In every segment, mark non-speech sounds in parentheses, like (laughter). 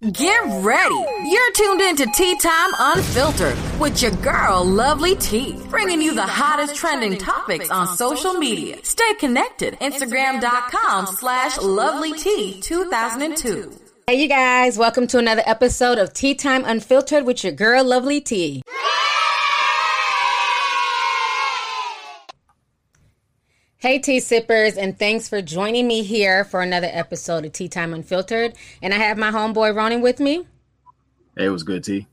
Get ready. You're tuned in to Tea Time Unfiltered with your girl, Lovely Tea, bringing you the hottest trending topics on social media. Stay connected. Instagram.com slash Lovely Tea 2002. Hey, you guys. Welcome to another episode of Tea Time Unfiltered with your girl, Lovely Tea. Hey, tea sippers, and thanks for joining me here for another episode of Tea Time Unfiltered. And I have my homeboy Ronan with me. Hey, it was good, T.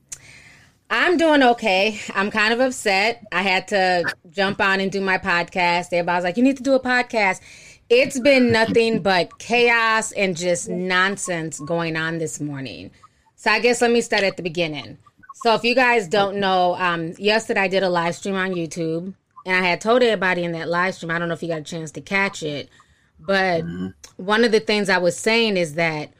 I'm doing okay. I'm kind of upset. I had to jump on and do my podcast. Everybody's like, you need to do a podcast. It's been nothing but chaos and just nonsense going on this morning. So I guess let me start at the beginning. So if you guys don't know, um, yesterday I did a live stream on YouTube and I had told everybody in that live stream, I don't know if you got a chance to catch it, but mm-hmm. one of the things I was saying is that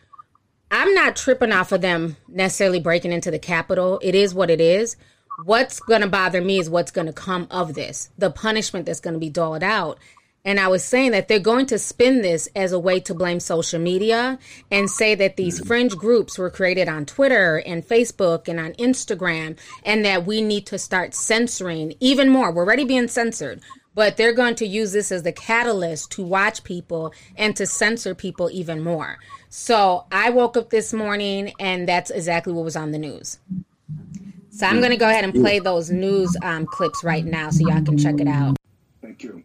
I'm not tripping off of them necessarily breaking into the Capitol. It is what it is. What's going to bother me is what's going to come of this, the punishment that's going to be doled out. And I was saying that they're going to spin this as a way to blame social media and say that these fringe groups were created on Twitter and Facebook and on Instagram, and that we need to start censoring even more. We're already being censored, but they're going to use this as the catalyst to watch people and to censor people even more. So I woke up this morning, and that's exactly what was on the news. So I'm going to go ahead and play those news um, clips right now so y'all can check it out. Thank you.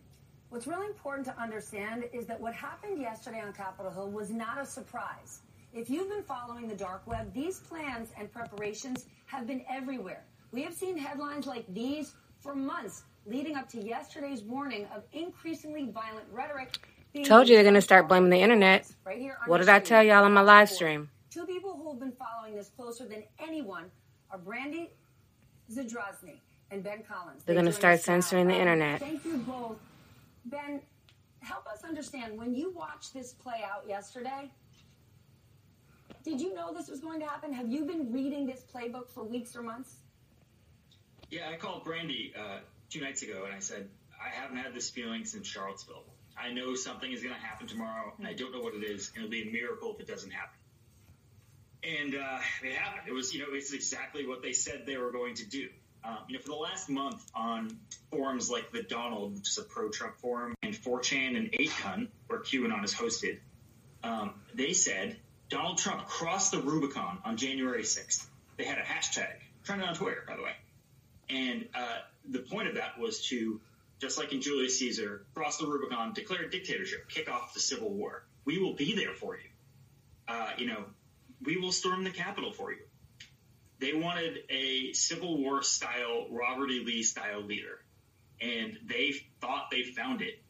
What's really important to understand is that what happened yesterday on Capitol Hill was not a surprise. If you've been following the dark web, these plans and preparations have been everywhere. We have seen headlines like these for months leading up to yesterday's warning of increasingly violent rhetoric. Told you they're going to start blaming the internet. Right here what did I tell y'all on my live stream? Two people who have been following this closer than anyone are Brandy Zadrozny and Ben Collins. They're going to start censoring the internet. Thank you both Ben, help us understand when you watched this play out yesterday. Did you know this was going to happen? Have you been reading this playbook for weeks or months? Yeah, I called Brandy uh, two nights ago and I said, I haven't had this feeling since Charlottesville. I know something is going to happen tomorrow, and I don't know what it is, it'll be a miracle if it doesn't happen. And uh, it happened. It was, you know, it's exactly what they said they were going to do. Um, you know, for the last month on forums like the Donald, which is a pro-Trump forum, and 4chan and 8kun, where QAnon is hosted, um, they said Donald Trump crossed the Rubicon on January 6th. They had a hashtag, trending on Twitter, by the way. And uh, the point of that was to, just like in Julius Caesar, cross the Rubicon, declare a dictatorship, kick off the Civil War. We will be there for you. Uh, you know, we will storm the Capitol for you. They wanted a Civil War style, Robert E. Lee style leader. And they thought they found it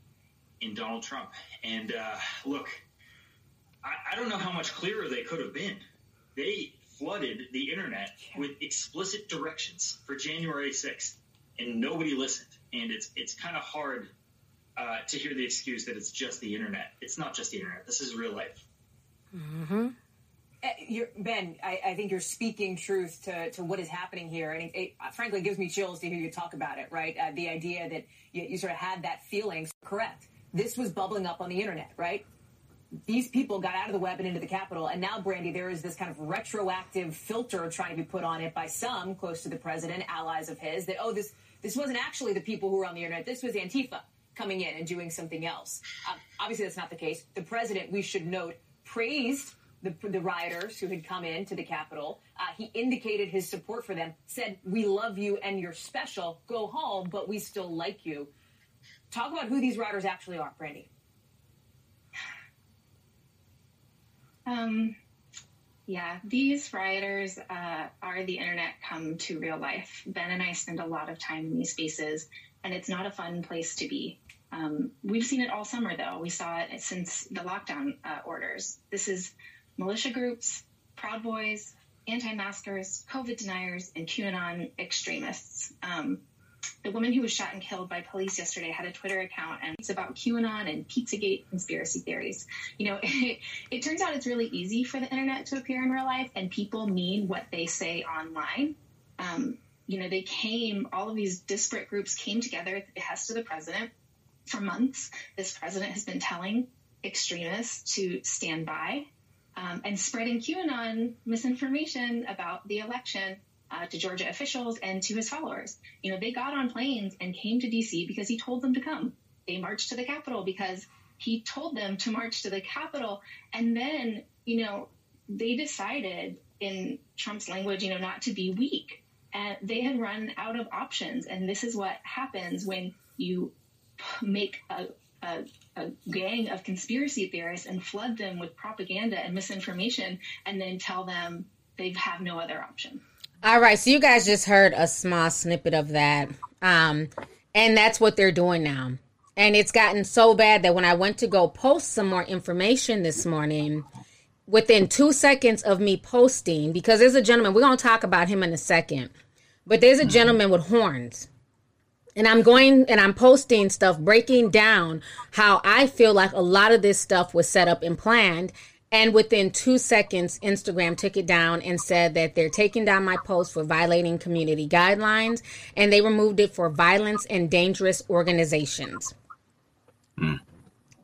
in Donald Trump. And uh, look, I, I don't know how much clearer they could have been. They flooded the internet with explicit directions for January 6th, and nobody listened. And it's it's kind of hard uh, to hear the excuse that it's just the internet. It's not just the internet. This is real life. Mm-hmm. Uh, ben, I, I, think you're speaking truth to, to what is happening here, and it, it frankly gives me chills to hear you talk about it. Right, uh, the idea that you, you, sort of had that feeling. Correct. This was bubbling up on the internet, right? These people got out of the web and into the Capitol, and now, Brandy, there is this kind of retroactive filter trying to be put on it by some close to the president, allies of his, that oh, this this wasn't actually the people who were on the internet. This was Antifa coming in and doing something else. Um, obviously, that's not the case. The president, we should note, praised the, the rioters who had come in to the Capitol. Uh, he indicated his support for them, said, We love you and you're special. Go home, but we still like you. Talk about who these rioters actually are, Brandy. Um, yeah, these rioters uh, are the internet come to real life. Ben and I spend a lot of time in these spaces, and it's not a fun place to be. Um, we've seen it all summer, though. We saw it since the lockdown uh, orders. This is militia groups, Proud Boys, anti maskers, COVID deniers, and QAnon extremists. Um, the woman who was shot and killed by police yesterday had a Twitter account and it's about QAnon and Pizzagate conspiracy theories. You know, (laughs) it, it, turns out it's really easy for the internet to appear in real life and people mean what they say online. Um, you know, they came, all of these disparate groups came together at the behest of the president for months. This president has been telling extremists to stand by um, and spreading QAnon misinformation about the election uh, to Georgia officials and to his followers. You know, they got on planes and came to DC because he told them to come. They marched to the Capitol because he told them to march to the Capitol. And then, you know, they decided, in Trump's language, you know, not to be weak. And they had run out of options. And this is what happens when you make a, a, a, gang of conspiracy theorists and flood them with propaganda and misinformation and then tell them they have no other option. All right, so you guys just heard a small snippet of that. Um, and that's what they're doing now. And it's gotten so bad that when I went to go post some more information this morning, within two seconds of me posting, because there's a gentleman, we're going to talk about him in a second, but there's a gentleman with horns. And I'm going and I'm posting stuff breaking down how I feel like a lot of this stuff was set up and planned and within two seconds, Instagram took it down and said that they're taking down my post for violating community guidelines and they removed it for violence and dangerous organizations. Mm.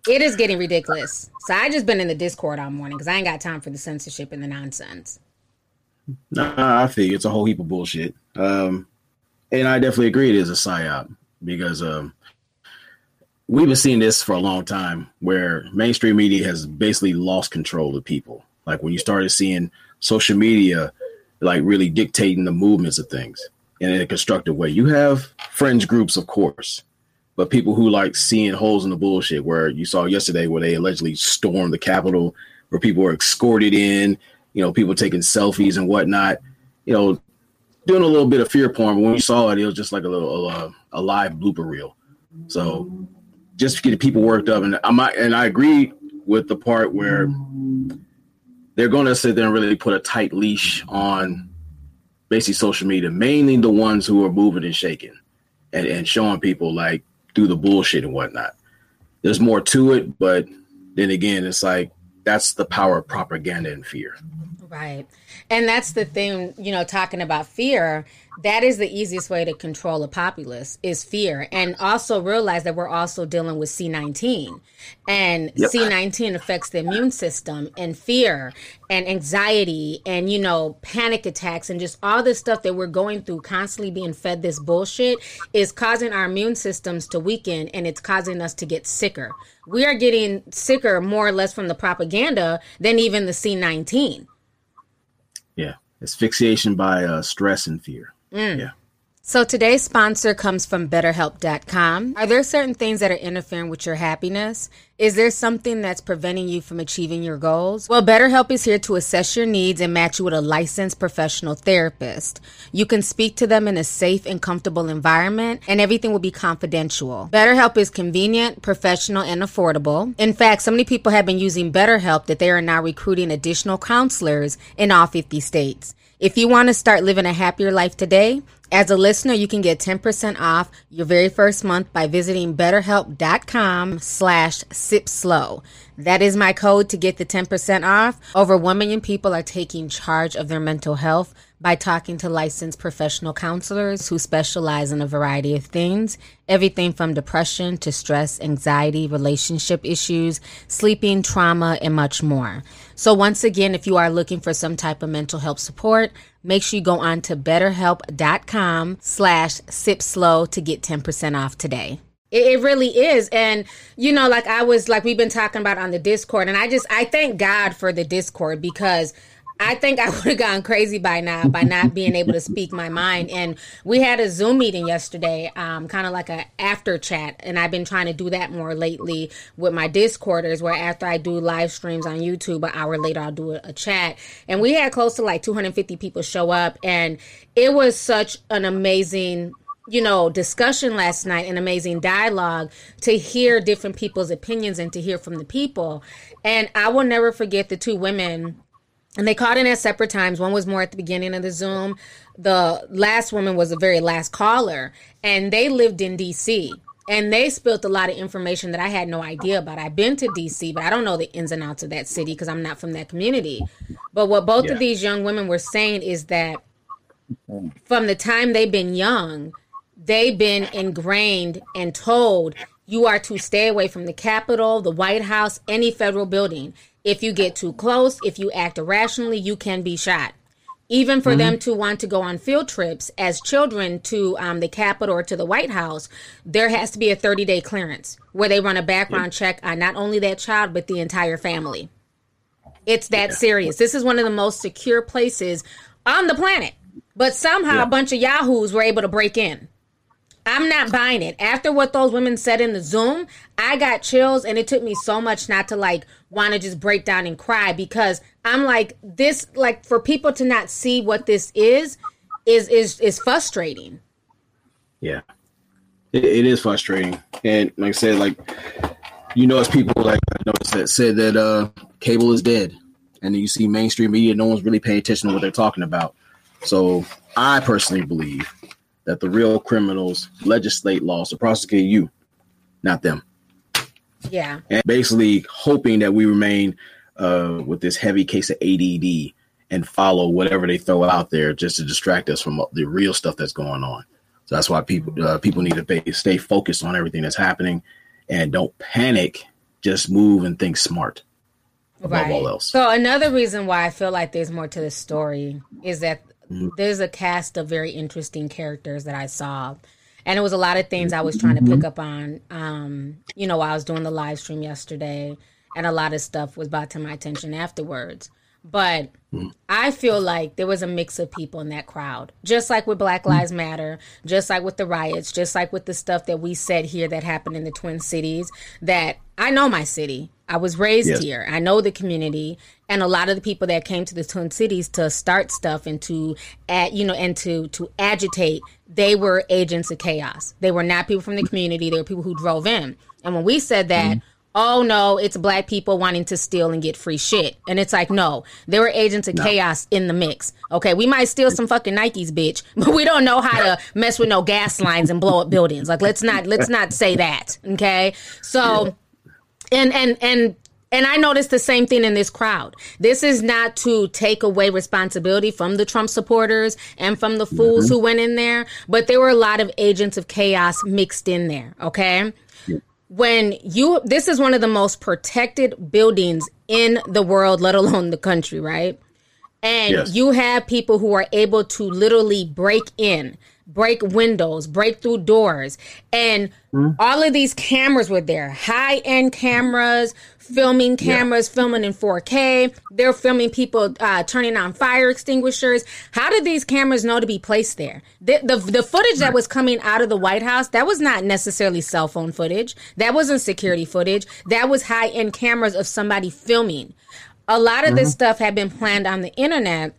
It is getting ridiculous. So I just been in the Discord all morning because I ain't got time for the censorship and the nonsense. Nah, I think it's a whole heap of bullshit. Um, and I definitely agree it is a psyop because um, we've been seeing this for a long time where mainstream media has basically lost control of people. Like when you started seeing social media like really dictating the movements of things in a constructive way. You have fringe groups, of course, but people who like seeing holes in the bullshit where you saw yesterday where they allegedly stormed the Capitol, where people were escorted in, you know, people taking selfies and whatnot, you know, doing a little bit of fear porn. But when you saw it, it was just like a little a, a live blooper reel. So just to get people worked up. And I and I agree with the part where they're going to sit there and really put a tight leash on basically social media, mainly the ones who are moving and shaking and, and showing people like through the bullshit and whatnot. There's more to it, but then again, it's like that's the power of propaganda and fear. Right. And that's the thing, you know, talking about fear, that is the easiest way to control a populace is fear. And also realize that we're also dealing with C19. And yep. C19 affects the immune system and fear and anxiety and, you know, panic attacks and just all this stuff that we're going through, constantly being fed this bullshit is causing our immune systems to weaken and it's causing us to get sicker. We are getting sicker more or less from the propaganda than even the C19. Yeah, asphyxiation by uh, stress and fear. Mm. Yeah. So today's sponsor comes from BetterHelp.com. Are there certain things that are interfering with your happiness? Is there something that's preventing you from achieving your goals? Well, BetterHelp is here to assess your needs and match you with a licensed professional therapist. You can speak to them in a safe and comfortable environment, and everything will be confidential. BetterHelp is convenient, professional, and affordable. In fact, so many people have been using BetterHelp that they are now recruiting additional counselors in all 50 states. If you want to start living a happier life today, as a listener, you can get 10% off your very first month by visiting betterhelp.com slash sipslow. That is my code to get the 10% off. Over 1 million people are taking charge of their mental health by talking to licensed professional counselors who specialize in a variety of things everything from depression to stress, anxiety, relationship issues, sleeping, trauma, and much more. So, once again, if you are looking for some type of mental health support, make sure you go on to betterhelp.com slash sipslow to get 10% off today. It, really is. And, you know, like I was, like we've been talking about on the Discord, and I just, I thank God for the Discord because I think I (laughs) would have gone crazy by now by not being able to speak my mind. And we had a Zoom meeting yesterday, um, kind of like a after chat, and I've been trying to do that more lately with my Discorders, where after I do live streams on YouTube, an hour later I'll do a, a chat. And we had close to like 250 people show up, and it was such an amazing you know, discussion last night, an amazing dialogue to hear different people's opinions and to hear from the people. And I will never forget the two women and they called in at separate times. One was more at the beginning of the Zoom. The last woman was the very last caller, and they lived in DC. And they spilled a lot of information that I had no idea about. I've been to DC, but I don't know the ins and outs of that city because I'm not from that community. But what both yeah. of these young women were saying is that mm. from the time they've been young, they've been ingrained and told you are to stay away from the Capitol, the White House, any federal building. If you get too close, if you act irrationally, you can be shot. Even for mm-hmm. them to want to go on field trips as children to um, the Capitol or to the White House, there has to be a 30 day clearance where they run a background yep. check on not only that child, but the entire family. It's that yeah. serious. This is one of the most secure places on the planet. But somehow yeah. a bunch of yahoos were able to break in. I'm not buying it. After what those women said in the Zoom, I got chills and it took me so much not to like want to just break down and cry because I'm like this like for people to not see what this is is is is frustrating. Yeah. it, it is frustrating. And like I said like you know, it's people like I noticed that said that uh cable is dead. And then you see mainstream media, no one's really paying attention to what they're talking about. So I personally believe that the real criminals legislate laws to prosecute you, not them. Yeah. And basically hoping that we remain uh, with this heavy case of ADD and follow whatever they throw out there just to distract us from the real stuff that's going on. So that's why people uh, people need to pay, stay focused on everything that's happening and don't panic. Just move and think smart above right. all else. So another reason why I feel like there's more to the story is that. There's a cast of very interesting characters that I saw. And it was a lot of things I was trying to pick mm-hmm. up on, um, you know, while I was doing the live stream yesterday. And a lot of stuff was brought to my attention afterwards. But mm. I feel like there was a mix of people in that crowd, just like with Black mm. Lives Matter, just like with the riots, just like with the stuff that we said here that happened in the Twin Cities. That I know my city. I was raised yes. here. I know the community, and a lot of the people that came to the Twin Cities to start stuff and to, add, you know, and to to agitate, they were agents of chaos. They were not people from the community. They were people who drove in. And when we said that, mm oh no, it's black people wanting to steal and get free shit. And it's like, no, there were agents of no. chaos in the mix. Okay, we might steal some fucking Nikes, bitch, (laughs) but we don't know how to mess with no gas lines and blow up buildings. Like let's not let's not say that. Okay. So and and and and I noticed the same thing in this crowd. This is not to take away responsibility from the Trump supporters and from the fools mm-hmm. who went in there, but there were a lot of agents of chaos mixed in there, okay? when you this is one of the most protected buildings in the world let alone the country right and yes. you have people who are able to literally break in break windows break through doors and mm-hmm. all of these cameras were there high end cameras filming cameras, yeah. filming in 4K. They're filming people uh, turning on fire extinguishers. How did these cameras know to be placed there? The, the, the footage that was coming out of the White House, that was not necessarily cell phone footage. That wasn't security footage. That was high end cameras of somebody filming. A lot of mm-hmm. this stuff had been planned on the internet.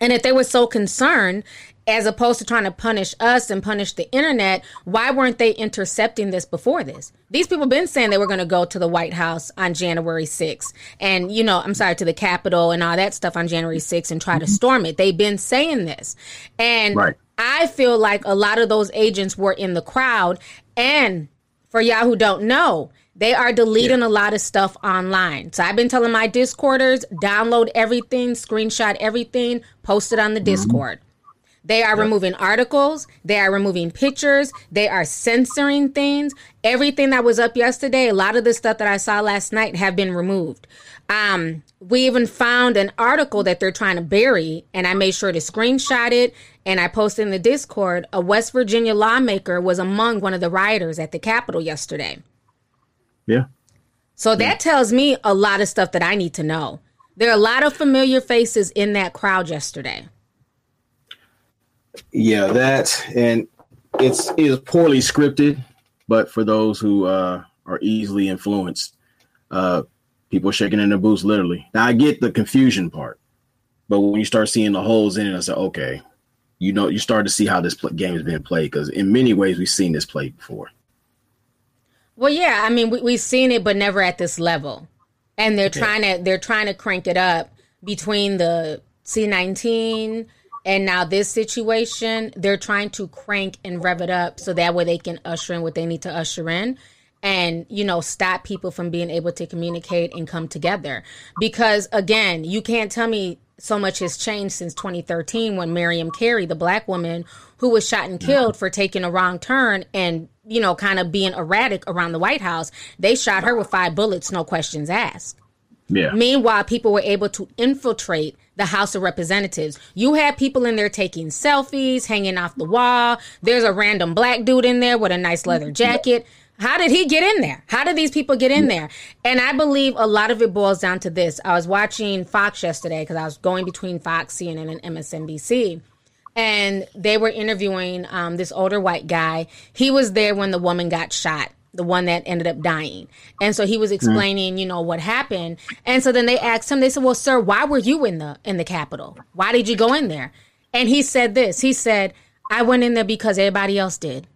And if they were so concerned as opposed to trying to punish us and punish the internet, why weren't they intercepting this before this? These people been saying they were going to go to the White House on January 6th and, you know, I'm sorry, to the Capitol and all that stuff on January 6th and try to mm-hmm. storm it. They've been saying this. And right. I feel like a lot of those agents were in the crowd. And for y'all who don't know, they are deleting yeah. a lot of stuff online. So I've been telling my Discorders, download everything, screenshot everything, post it on the mm-hmm. Discord. They are removing articles, they are removing pictures, they are censoring things. Everything that was up yesterday, a lot of the stuff that I saw last night have been removed. Um, we even found an article that they're trying to bury, and I made sure to screenshot it and I posted in the Discord. A West Virginia lawmaker was among one of the rioters at the Capitol yesterday. Yeah. So that tells me a lot of stuff that I need to know. There are a lot of familiar faces in that crowd yesterday. Yeah, that and it's is poorly scripted, but for those who uh, are easily influenced, uh, people shaking in their boots literally. Now I get the confusion part, but when you start seeing the holes in it, I say, okay, you know, you start to see how this game is being played because in many ways we've seen this played before. Well, yeah, I mean we, we've seen it, but never at this level, and they're trying to they're trying to crank it up between the C19 and now this situation, they're trying to crank and rev it up so that way they can usher in what they need to usher in and you know stop people from being able to communicate and come together. Because again you can't tell me so much has changed since 2013 when Miriam Carey, the black woman who was shot and mm-hmm. killed for taking a wrong turn and, you know, kind of being erratic around the White House, they shot her with five bullets, no questions asked. Yeah. Meanwhile, people were able to infiltrate the House of Representatives. You had people in there taking selfies, hanging off the wall. There's a random black dude in there with a nice leather jacket. How did he get in there? How did these people get in there? And I believe a lot of it boils down to this. I was watching Fox yesterday because I was going between Fox, CNN, and MSNBC. And they were interviewing um, this older white guy. He was there when the woman got shot the one that ended up dying. And so he was explaining, you know, what happened. And so then they asked him, they said, Well, sir, why were you in the in the Capitol? Why did you go in there? And he said this. He said, I went in there because everybody else did.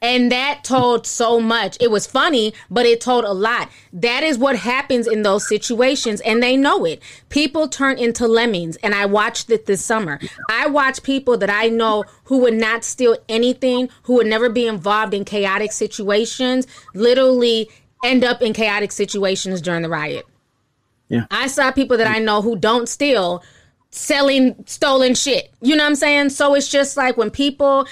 And that told so much. It was funny, but it told a lot. That is what happens in those situations, and they know it. People turn into lemmings, and I watched it this summer. I watch people that I know who would not steal anything, who would never be involved in chaotic situations, literally end up in chaotic situations during the riot. Yeah. I saw people that I know who don't steal selling stolen shit. You know what I'm saying? So it's just like when people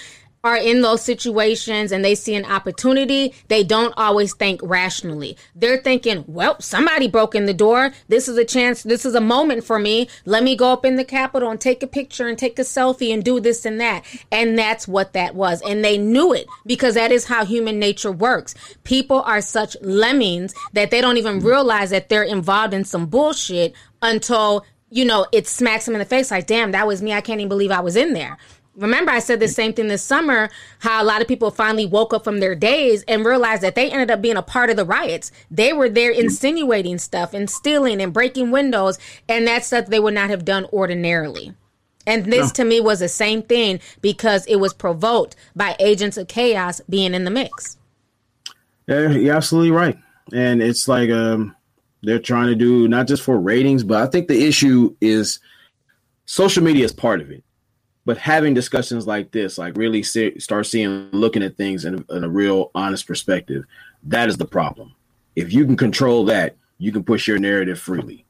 are in those situations and they see an opportunity, they don't always think rationally. They're thinking, well, somebody broke in the door. This is a chance. This is a moment for me. Let me go up in the Capitol and take a picture and take a selfie and do this and that. And that's what that was. And they knew it because that is how human nature works. People are such lemmings that they don't even realize that they're involved in some bullshit until you know, it smacks them in the face like, damn, that was me. I can't even believe I was in there remember I said the same thing this summer how a lot of people finally woke up from their days and realized that they ended up being a part of the riots. They were there insinuating stuff and stealing and breaking windows and that's stuff they would not have done ordinarily. And this no. to me was the same thing because it was provoked by agents of chaos being in the mix. Yeah, you're absolutely right. And it's like um they're trying to do not just for ratings, but I think the issue is social media is part of it but having discussions like this, like really see, start seeing, looking at things in, in a real honest perspective, that is the problem. If you can control that, you can push your narrative freely.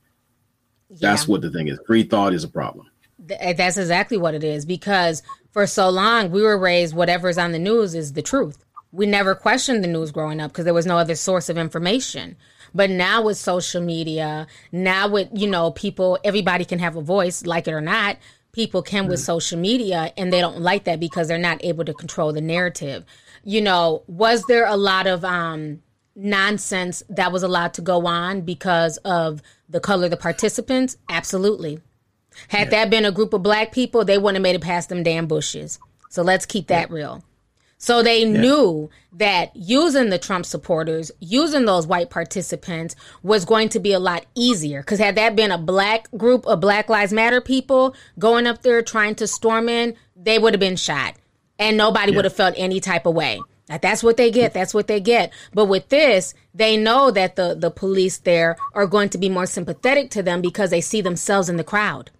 Yeah. That's what the thing is. Free thought is a problem. Eh, that's exactly what it is because for so long we were raised whatever's on the news is the truth. We never questioned the news growing up because there was no other source of information. But now with social media, now with, you know, people, everybody can have a voice, like it or not people can with social media and they don't like that because they're not able to control the narrative. You know was there a lot of um nonsense that was allowed to go on because of the color of the participants? Absolutely. Had yeah. that been a group of black people they wouldn't have made it past them damn bushes. So let's keep that yeah. real so they yeah. knew that using the Trump supporters, using those white participants was going to be a lot easier. Because had that been a black group of Black Lives Matter people going up there trying to storm in, they would have been shot and nobody yeah. would have felt any type of way. Like that's what they get. That's what they get. But with this, they know that the, the police there are going to be more sympathetic to them because they see themselves in the crowd.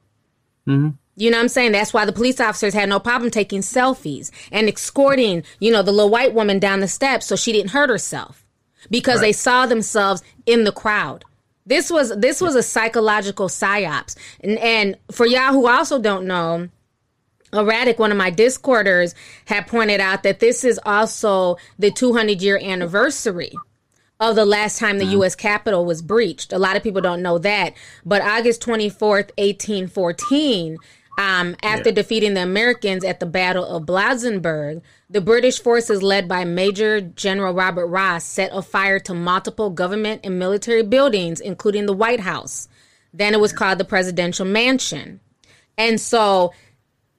Mm-hmm. You know what I'm saying? That's why the police officers had no problem taking selfies and escorting, you know, the little white woman down the steps so she didn't hurt herself because right. they saw themselves in the crowd. This was this was a psychological psyops. And and for y'all who also don't know, Erratic, one of my Discorders, had pointed out that this is also the 200 year anniversary of the last time the mm-hmm. U.S. Capitol was breached. A lot of people don't know that. But August 24th, 1814, um, after yeah. defeating the Americans at the Battle of Bladensburg, the British forces led by Major General Robert Ross set a fire to multiple government and military buildings, including the White House. Then it was called the Presidential Mansion. And so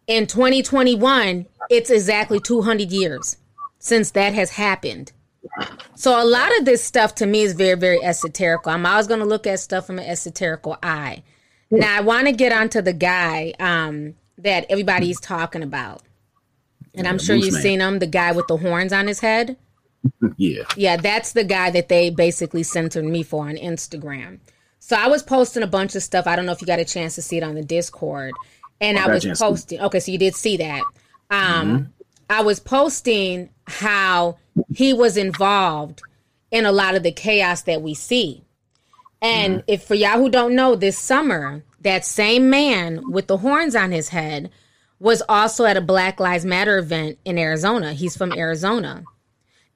in 2021, it's exactly 200 years since that has happened. So a lot of this stuff to me is very, very esoterical. I'm always going to look at stuff from an esoterical eye. Now I want to get onto the guy um, that everybody's talking about, and yeah, I'm sure you've man. seen him, the guy with the horns on his head. (laughs) yeah, yeah, that's the guy that they basically censored me for on Instagram. So I was posting a bunch of stuff. I don't know if you got a chance to see it on the Discord. And I was posting. Okay, so you did see that. Um, mm-hmm. I was posting how he was involved in a lot of the chaos that we see. And mm-hmm. if for y'all who don't know, this summer, that same man with the horns on his head was also at a Black Lives Matter event in Arizona. He's from Arizona.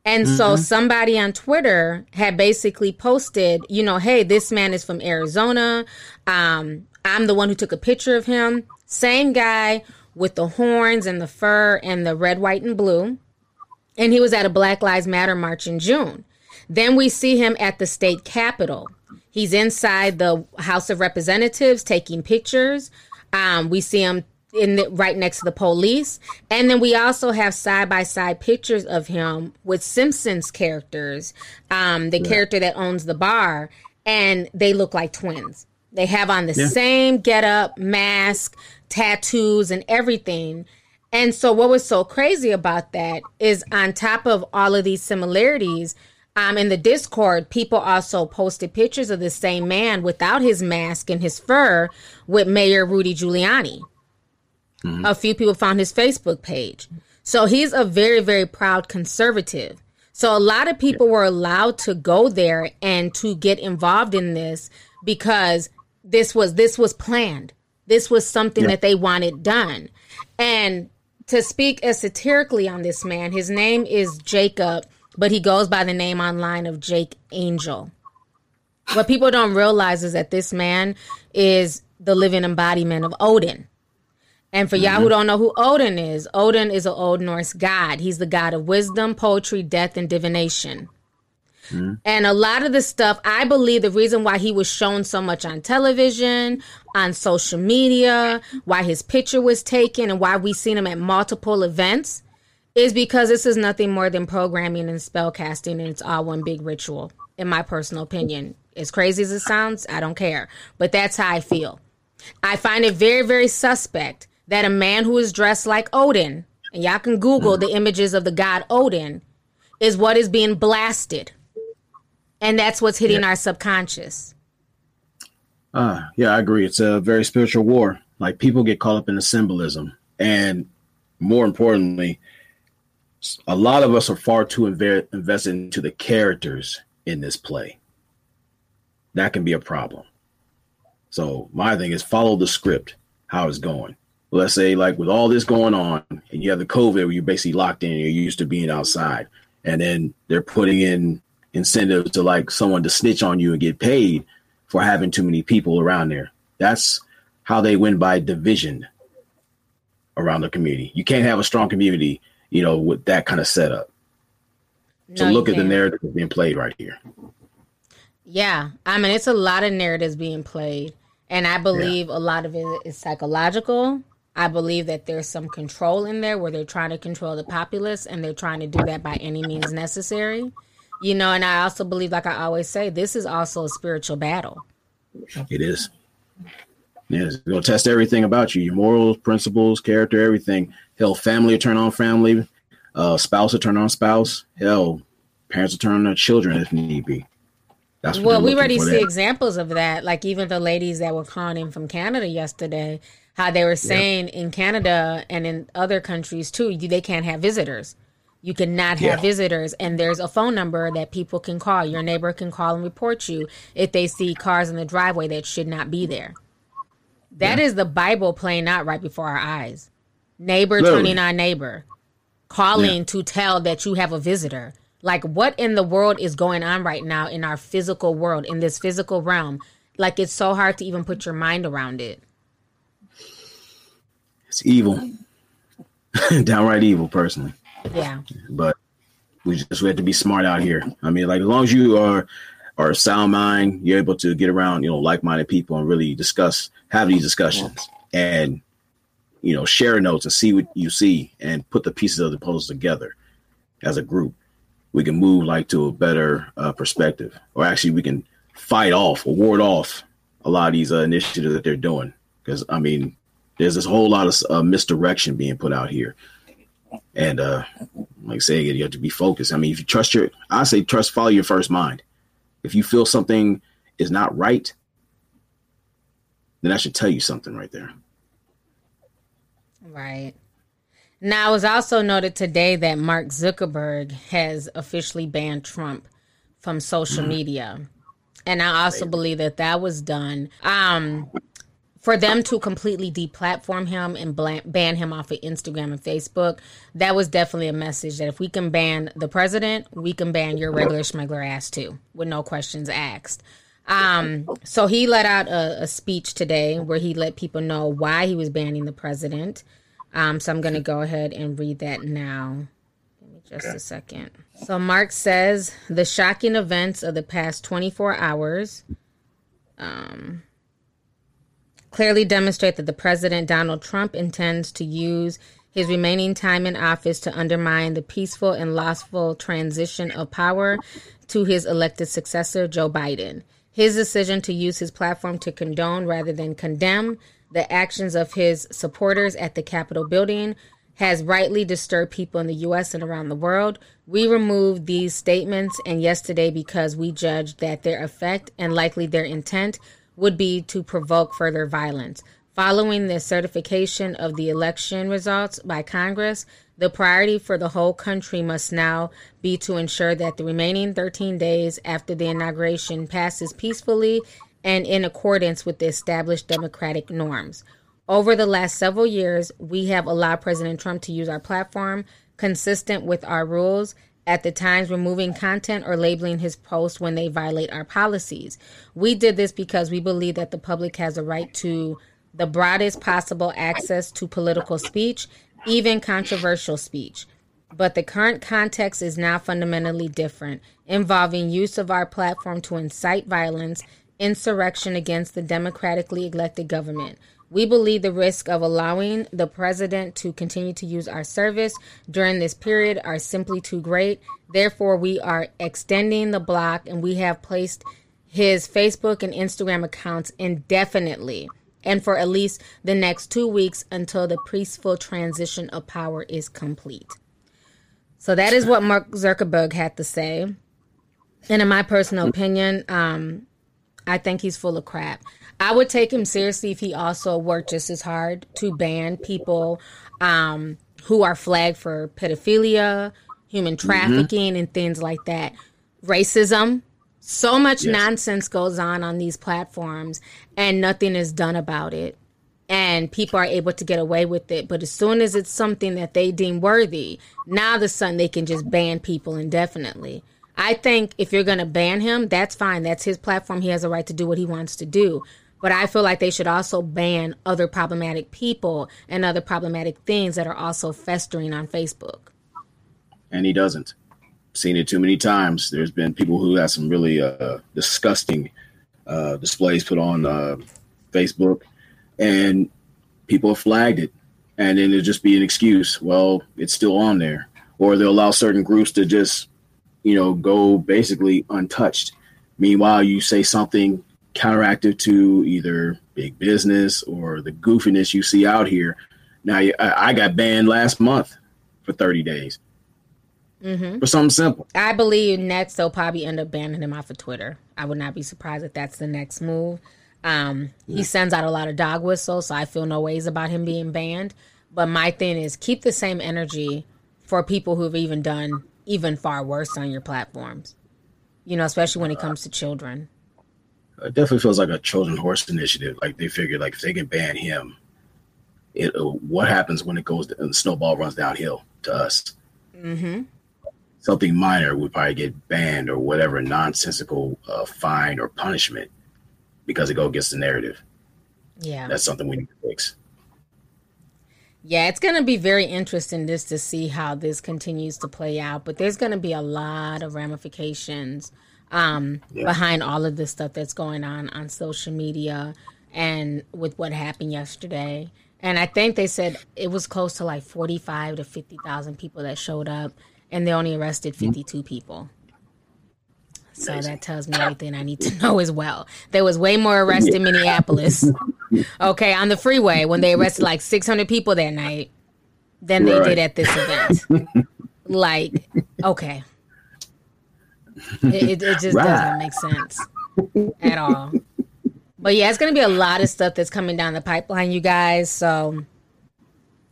And mm-hmm. so somebody on Twitter had basically posted, you know, hey, this man is from Arizona. Um, I'm the one who took a picture of him. Same guy with the horns and the fur and the red, white, and blue. And he was at a Black Lives Matter march in June. Then we see him at the state capitol. He's inside the House of Representatives taking pictures. Um, we see him in the, right next to the police. And then we also have side by side pictures of him with Simpsons characters, um, the yeah. character that owns the bar, and they look like twins. They have on the yeah. same get up, mask, tattoos, and everything. And so, what was so crazy about that is, on top of all of these similarities, um, in the Discord, people also posted pictures of the same man without his mask and his fur with Mayor Rudy Giuliani. Mm-hmm. A few people found his Facebook page. So he's a very, very proud conservative. So a lot of people were allowed to go there and to get involved in this because this was this was planned. This was something yeah. that they wanted done. And to speak esoterically on this man, his name is Jacob, but he goes by the name online of Jake Angel. What people don't realize is that this man is the living embodiment of Odin. And for mm-hmm. y'all who don't know who Odin is, Odin is an Old Norse god. He's the god of wisdom, poetry, death, and divination. Mm-hmm. And a lot of the stuff, I believe the reason why he was shown so much on television, on social media, why his picture was taken, and why we've seen him at multiple events is because this is nothing more than programming and spell casting, and it's all one big ritual, in my personal opinion. As crazy as it sounds, I don't care. But that's how I feel. I find it very, very suspect that a man who is dressed like Odin, and y'all can Google the images of the god Odin, is what is being blasted. And that's what's hitting yeah. our subconscious. Uh, yeah, I agree. It's a very spiritual war. Like people get caught up in the symbolism. And more importantly, a lot of us are far too inv- invested into the characters in this play. That can be a problem. So my thing is follow the script, how it's going let's say like with all this going on and you have the covid where you're basically locked in you're used to being outside and then they're putting in incentives to like someone to snitch on you and get paid for having too many people around there that's how they win by division around the community you can't have a strong community you know with that kind of setup no, so look at the narrative being played right here yeah i mean it's a lot of narratives being played and I believe yeah. a lot of it is psychological. I believe that there's some control in there where they're trying to control the populace and they're trying to do that by any means necessary. You know, and I also believe, like I always say, this is also a spiritual battle. It is. Yes, it's gonna test everything about you, your morals, principles, character, everything. Hell, family will turn on family, uh, spouse will turn on spouse. Hell, parents will turn on their children if need be. That's well, we already see examples of that. Like even the ladies that were calling in from Canada yesterday, how they were saying yeah. in Canada and in other countries too, they can't have visitors. You cannot have yeah. visitors, and there's a phone number that people can call. Your neighbor can call and report you if they see cars in the driveway that should not be there. That yeah. is the Bible playing out right before our eyes. Neighbor turning on neighbor, calling to tell that you have a visitor like, what in the world is going on right now in our physical world, in this physical realm? Like, it's so hard to even put your mind around it. It's evil, (laughs) downright evil, personally. Yeah. But we just we have to be smart out here. I mean, like, as long as you are are sound mind, you're able to get around, you know, like minded people and really discuss, have these discussions, and you know, share notes and see what you see and put the pieces of the puzzle together as a group we can move like to a better uh, perspective, or actually we can fight off or ward off a lot of these uh, initiatives that they're doing. Because I mean, there's this whole lot of uh, misdirection being put out here, and uh, like saying it, you have to be focused. I mean, if you trust your, I say trust, follow your first mind. If you feel something is not right, then that should tell you something right there. Right. Now, it was also noted today that Mark Zuckerberg has officially banned Trump from social mm. media. And I also believe that that was done um, for them to completely deplatform him and ban him off of Instagram and Facebook. That was definitely a message that if we can ban the president, we can ban your regular smuggler ass too, with no questions asked. Um, so he let out a, a, speech today where he let people know why he was banning the president. Um, so I'm going to go ahead and read that now. Give me just a second. So Mark says the shocking events of the past 24 hours um, clearly demonstrate that the president Donald Trump intends to use his remaining time in office to undermine the peaceful and lawful transition of power to his elected successor, Joe Biden. His decision to use his platform to condone rather than condemn the actions of his supporters at the Capitol building has rightly disturbed people in the U.S. and around the world. We removed these statements and yesterday because we judged that their effect and likely their intent would be to provoke further violence. Following the certification of the election results by Congress, the priority for the whole country must now be to ensure that the remaining 13 days after the inauguration passes peacefully and in accordance with the established democratic norms. Over the last several years, we have allowed President Trump to use our platform consistent with our rules, at the times removing content or labeling his posts when they violate our policies. We did this because we believe that the public has a right to the broadest possible access to political speech even controversial speech. But the current context is now fundamentally different, involving use of our platform to incite violence, insurrection against the democratically elected government. We believe the risk of allowing the president to continue to use our service during this period are simply too great. Therefore, we are extending the block and we have placed his Facebook and Instagram accounts indefinitely and for at least the next two weeks until the peaceful transition of power is complete. So that is what Mark Zuckerberg had to say. And in my personal opinion, um, I think he's full of crap. I would take him seriously if he also worked just as hard to ban people um, who are flagged for pedophilia, human mm-hmm. trafficking, mm-hmm. and things like that. Racism, so much yes. nonsense goes on on these platforms and nothing is done about it. And people are able to get away with it. But as soon as it's something that they deem worthy, now the sudden they can just ban people indefinitely. I think if you're going to ban him, that's fine. That's his platform. He has a right to do what he wants to do. But I feel like they should also ban other problematic people and other problematic things that are also festering on Facebook. And he doesn't seen it too many times. There's been people who have some really uh, disgusting uh, displays put on uh, Facebook, and people have flagged it, and then it'll just be an excuse. Well, it's still on there, or they'll allow certain groups to just, you know, go basically untouched. Meanwhile, you say something counteractive to either big business or the goofiness you see out here. Now, I got banned last month for 30 days mm-hmm. for something simple. I believe next they'll probably end up banning him off of Twitter. I would not be surprised if that's the next move. Um, yeah. He sends out a lot of dog whistles, so I feel no ways about him being banned. But my thing is keep the same energy for people who've even done even far worse on your platforms. You know, especially when it comes to children. It definitely feels like a Trojan horse initiative. Like they figured, like if they can ban him, it what happens when it goes and the snowball runs downhill to us. Mm-hmm something minor would probably get banned or whatever nonsensical uh, fine or punishment because it goes against the narrative. Yeah, that's something we need to fix. Yeah, it's going to be very interesting just to see how this continues to play out. But there's going to be a lot of ramifications um, yeah. behind all of this stuff that's going on on social media and with what happened yesterday. And I think they said it was close to like 45 to 50,000 people that showed up and they only arrested mm-hmm. 52 people. So that tells me everything I need to (laughs) know as well. There was way more arrests in Minneapolis. (laughs) Okay, on the freeway when they arrested like 600 people that night than they right. did at this event. (laughs) like, okay. It, it, it just right. doesn't make sense at all. But yeah, it's going to be a lot of stuff that's coming down the pipeline, you guys. So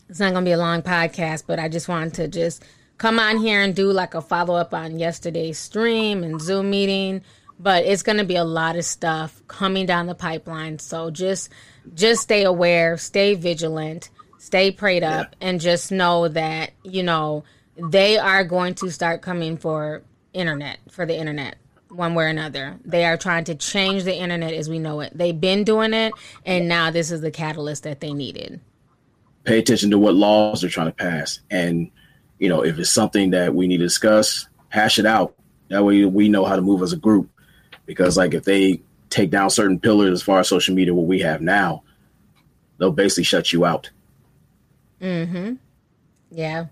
it's not going to be a long podcast, but I just wanted to just come on here and do like a follow up on yesterday's stream and Zoom meeting. But it's going to be a lot of stuff coming down the pipeline. So just just stay aware, stay vigilant, stay prayed up, yeah. and just know that you know they are going to start coming for internet for the internet one way or another. They are trying to change the internet as we know it. They've been doing it, and now this is the catalyst that they needed. Pay attention to what laws they're trying to pass, and you know if it's something that we need to discuss, hash it out. That way we know how to move as a group. Because like if they take down certain pillars as far as social media, what we have now, they'll basically shut you out. Mm-hmm. Yeah,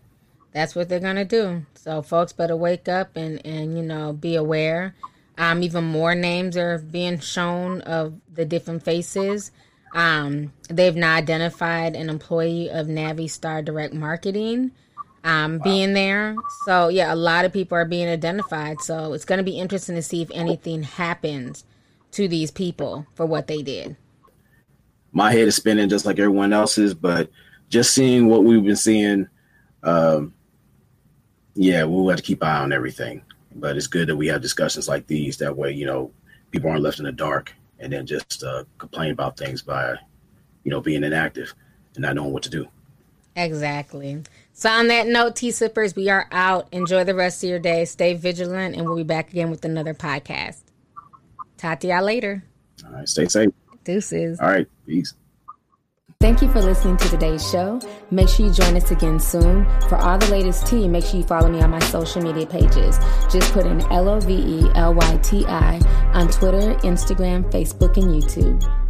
that's what they're gonna do. So folks better wake up and and you know be aware. Um, even more names are being shown of the different faces. Um, they've now identified an employee of Navistar Direct Marketing um, wow. being there. So yeah, a lot of people are being identified. So it's going to be interesting to see if anything happens to these people for what they did. My head is spinning just like everyone else's, but just seeing what we've been seeing um, yeah, we'll have to keep eye on everything. But it's good that we have discussions like these. That way, you know, people aren't left in the dark and then just uh, complain about things by, you know, being inactive and not knowing what to do. Exactly. So on that note, T Sippers, we are out. Enjoy the rest of your day. Stay vigilant, and we'll be back again with another podcast. Talk to y'all later. All right. Stay safe. Deuces. All right. Peace. Thank you for listening to today's show. Make sure you join us again soon. For all the latest tea, make sure you follow me on my social media pages. Just put in L O V E L Y T I on Twitter, Instagram, Facebook, and YouTube.